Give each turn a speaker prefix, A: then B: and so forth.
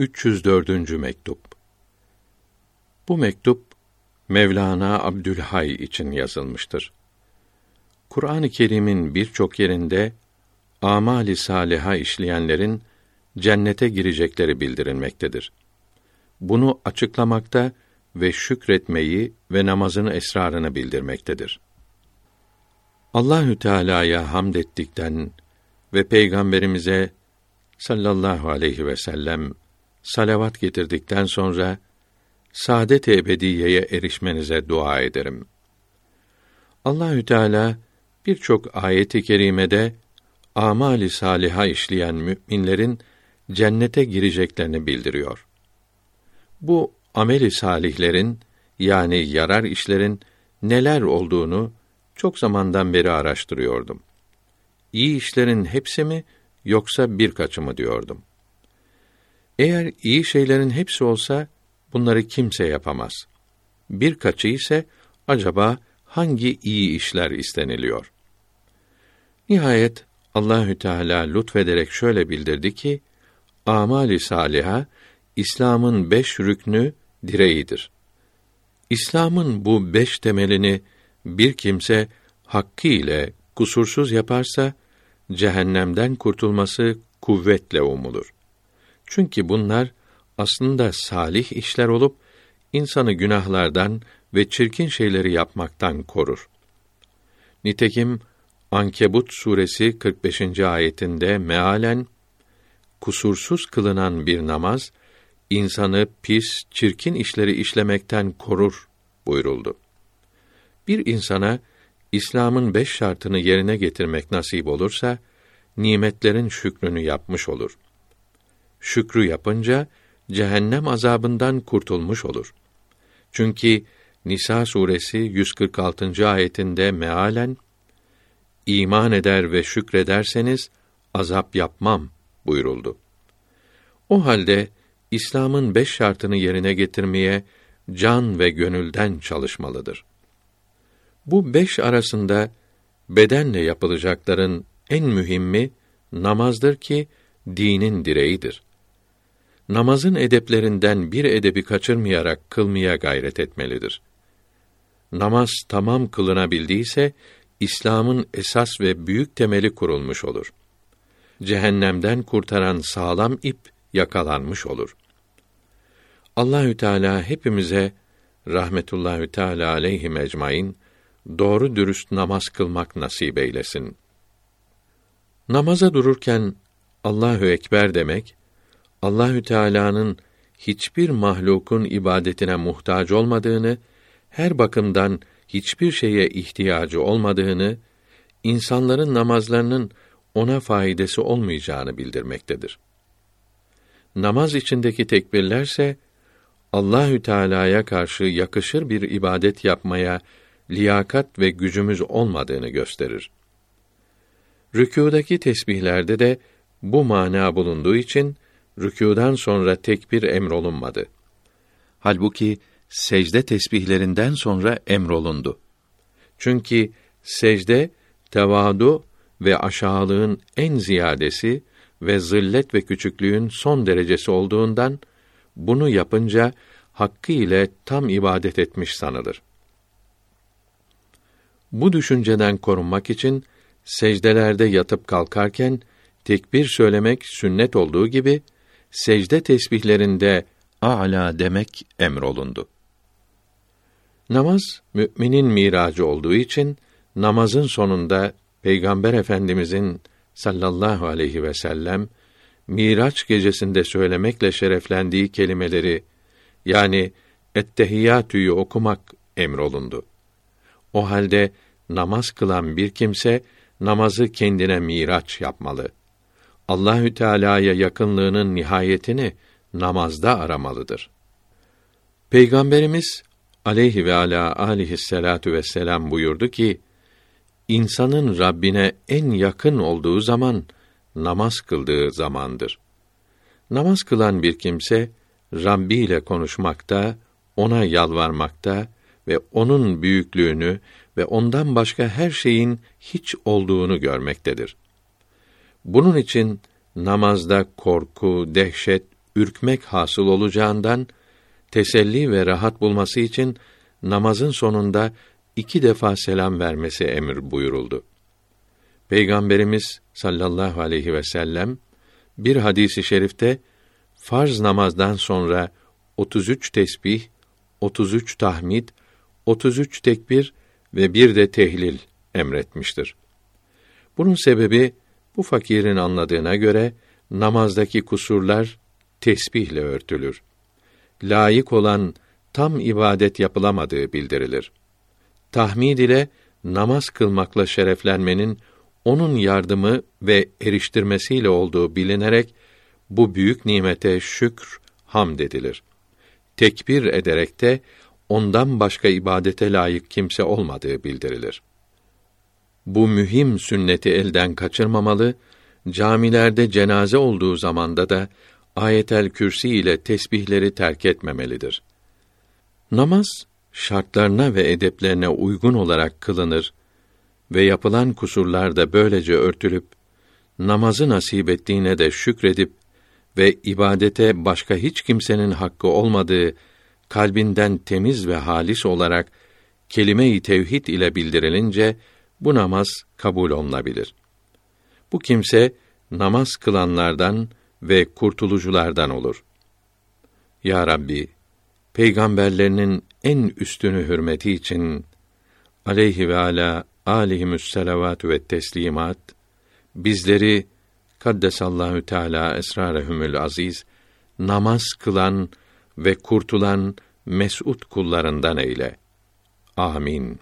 A: 304. mektup. Bu mektup Mevlana Abdülhay için yazılmıştır. Kur'an-ı Kerim'in birçok yerinde amali saliha işleyenlerin cennete girecekleri bildirilmektedir. Bunu açıklamakta ve şükretmeyi ve namazın esrarını bildirmektedir. Allahü Teala'ya hamd ettikten ve peygamberimize sallallahu aleyhi ve sellem salavat getirdikten sonra saadet-i ebediyeye erişmenize dua ederim. Allahü Teala birçok ayeti kerimede amali saliha işleyen müminlerin cennete gireceklerini bildiriyor. Bu ameli salihlerin yani yarar işlerin neler olduğunu çok zamandan beri araştırıyordum. İyi işlerin hepsi mi yoksa birkaçı mı diyordum. Eğer iyi şeylerin hepsi olsa bunları kimse yapamaz. Birkaçı ise acaba hangi iyi işler isteniliyor? Nihayet Allahü Teala lütfederek şöyle bildirdi ki amali saliha İslam'ın beş rüknü direğidir. İslam'ın bu beş temelini bir kimse hakkı ile kusursuz yaparsa cehennemden kurtulması kuvvetle umulur. Çünkü bunlar aslında salih işler olup insanı günahlardan ve çirkin şeyleri yapmaktan korur. Nitekim Ankebut suresi 45. ayetinde mealen kusursuz kılınan bir namaz insanı pis, çirkin işleri işlemekten korur buyuruldu. Bir insana İslam'ın beş şartını yerine getirmek nasip olursa nimetlerin şükrünü yapmış olur. Şükrü yapınca cehennem azabından kurtulmuş olur. Çünkü Nisa suresi 146. ayetinde mealen iman eder ve şükrederseniz azap yapmam buyuruldu. O halde İslam'ın beş şartını yerine getirmeye can ve gönülden çalışmalıdır. Bu beş arasında bedenle yapılacakların en mühimmi namazdır ki dinin direğidir. Namazın edeplerinden bir edebi kaçırmayarak kılmaya gayret etmelidir. Namaz tamam kılınabildiyse İslam'ın esas ve büyük temeli kurulmuş olur. Cehennemden kurtaran sağlam ip yakalanmış olur. Allahü Teala hepimize rahmetullahü teala aleyhi ecmaîn doğru dürüst namaz kılmak nasip eylesin. Namaza dururken Allahü ekber demek Allahü Teala'nın hiçbir mahlukun ibadetine muhtaç olmadığını, her bakımdan hiçbir şeye ihtiyacı olmadığını, insanların namazlarının ona faydası olmayacağını bildirmektedir. Namaz içindeki tekbirlerse Allahü Teala'ya karşı yakışır bir ibadet yapmaya liyakat ve gücümüz olmadığını gösterir. Rükûdaki tesbihlerde de bu mana bulunduğu için rükûdan sonra tekbir emrolunmadı. Halbuki secde tesbihlerinden sonra emrolundu. Çünkü secde tevadu ve aşağılığın en ziyadesi ve zillet ve küçüklüğün son derecesi olduğundan bunu yapınca hakkı ile tam ibadet etmiş sanılır. Bu düşünceden korunmak için secdelerde yatıp kalkarken tekbir söylemek sünnet olduğu gibi secde tesbihlerinde a'la demek emrolundu. Namaz müminin miracı olduğu için namazın sonunda Peygamber Efendimizin sallallahu aleyhi ve sellem Miraç gecesinde söylemekle şereflendiği kelimeleri yani ettehiyyatü'yü okumak emrolundu. O halde namaz kılan bir kimse namazı kendine miraç yapmalı. Allahü Teala'ya yakınlığının nihayetini namazda aramalıdır. Peygamberimiz aleyhi ve ala aleyhisselatu vesselam buyurdu ki: insanın Rabbine en yakın olduğu zaman namaz kıldığı zamandır. Namaz kılan bir kimse Rabbi ile konuşmakta, ona yalvarmakta ve onun büyüklüğünü ve ondan başka her şeyin hiç olduğunu görmektedir. Bunun için namazda korku, dehşet, ürkmek hasıl olacağından teselli ve rahat bulması için namazın sonunda iki defa selam vermesi emir buyuruldu. Peygamberimiz sallallahu aleyhi ve sellem bir hadisi şerifte farz namazdan sonra 33 tesbih, 33 tahmid, 33 tekbir ve bir de tehlil emretmiştir. Bunun sebebi bu fakirin anladığına göre namazdaki kusurlar tesbihle örtülür. Layık olan tam ibadet yapılamadığı bildirilir. Tahmid ile namaz kılmakla şereflenmenin onun yardımı ve eriştirmesiyle olduğu bilinerek bu büyük nimete şükr, hamd edilir. Tekbir ederek de ondan başka ibadete layık kimse olmadığı bildirilir. Bu mühim sünneti elden kaçırmamalı, camilerde cenaze olduğu zamanda da ayetel kürsi ile tesbihleri terk etmemelidir. Namaz şartlarına ve edeplerine uygun olarak kılınır ve yapılan kusurlar da böylece örtülüp namazı nasip ettiğine de şükredip ve ibadete başka hiç kimsenin hakkı olmadığı kalbinden temiz ve halis olarak kelime-i tevhid ile bildirilince bu namaz kabul olunabilir. Bu kimse namaz kılanlardan ve kurtuluculardan olur. Ya Rabbi, peygamberlerinin en üstünü hürmeti için aleyhi ve ala alihimüs selavatü ve teslimat bizleri kaddesallahu teala esrarehumül aziz namaz kılan ve kurtulan mes'ud kullarından eyle. Amin.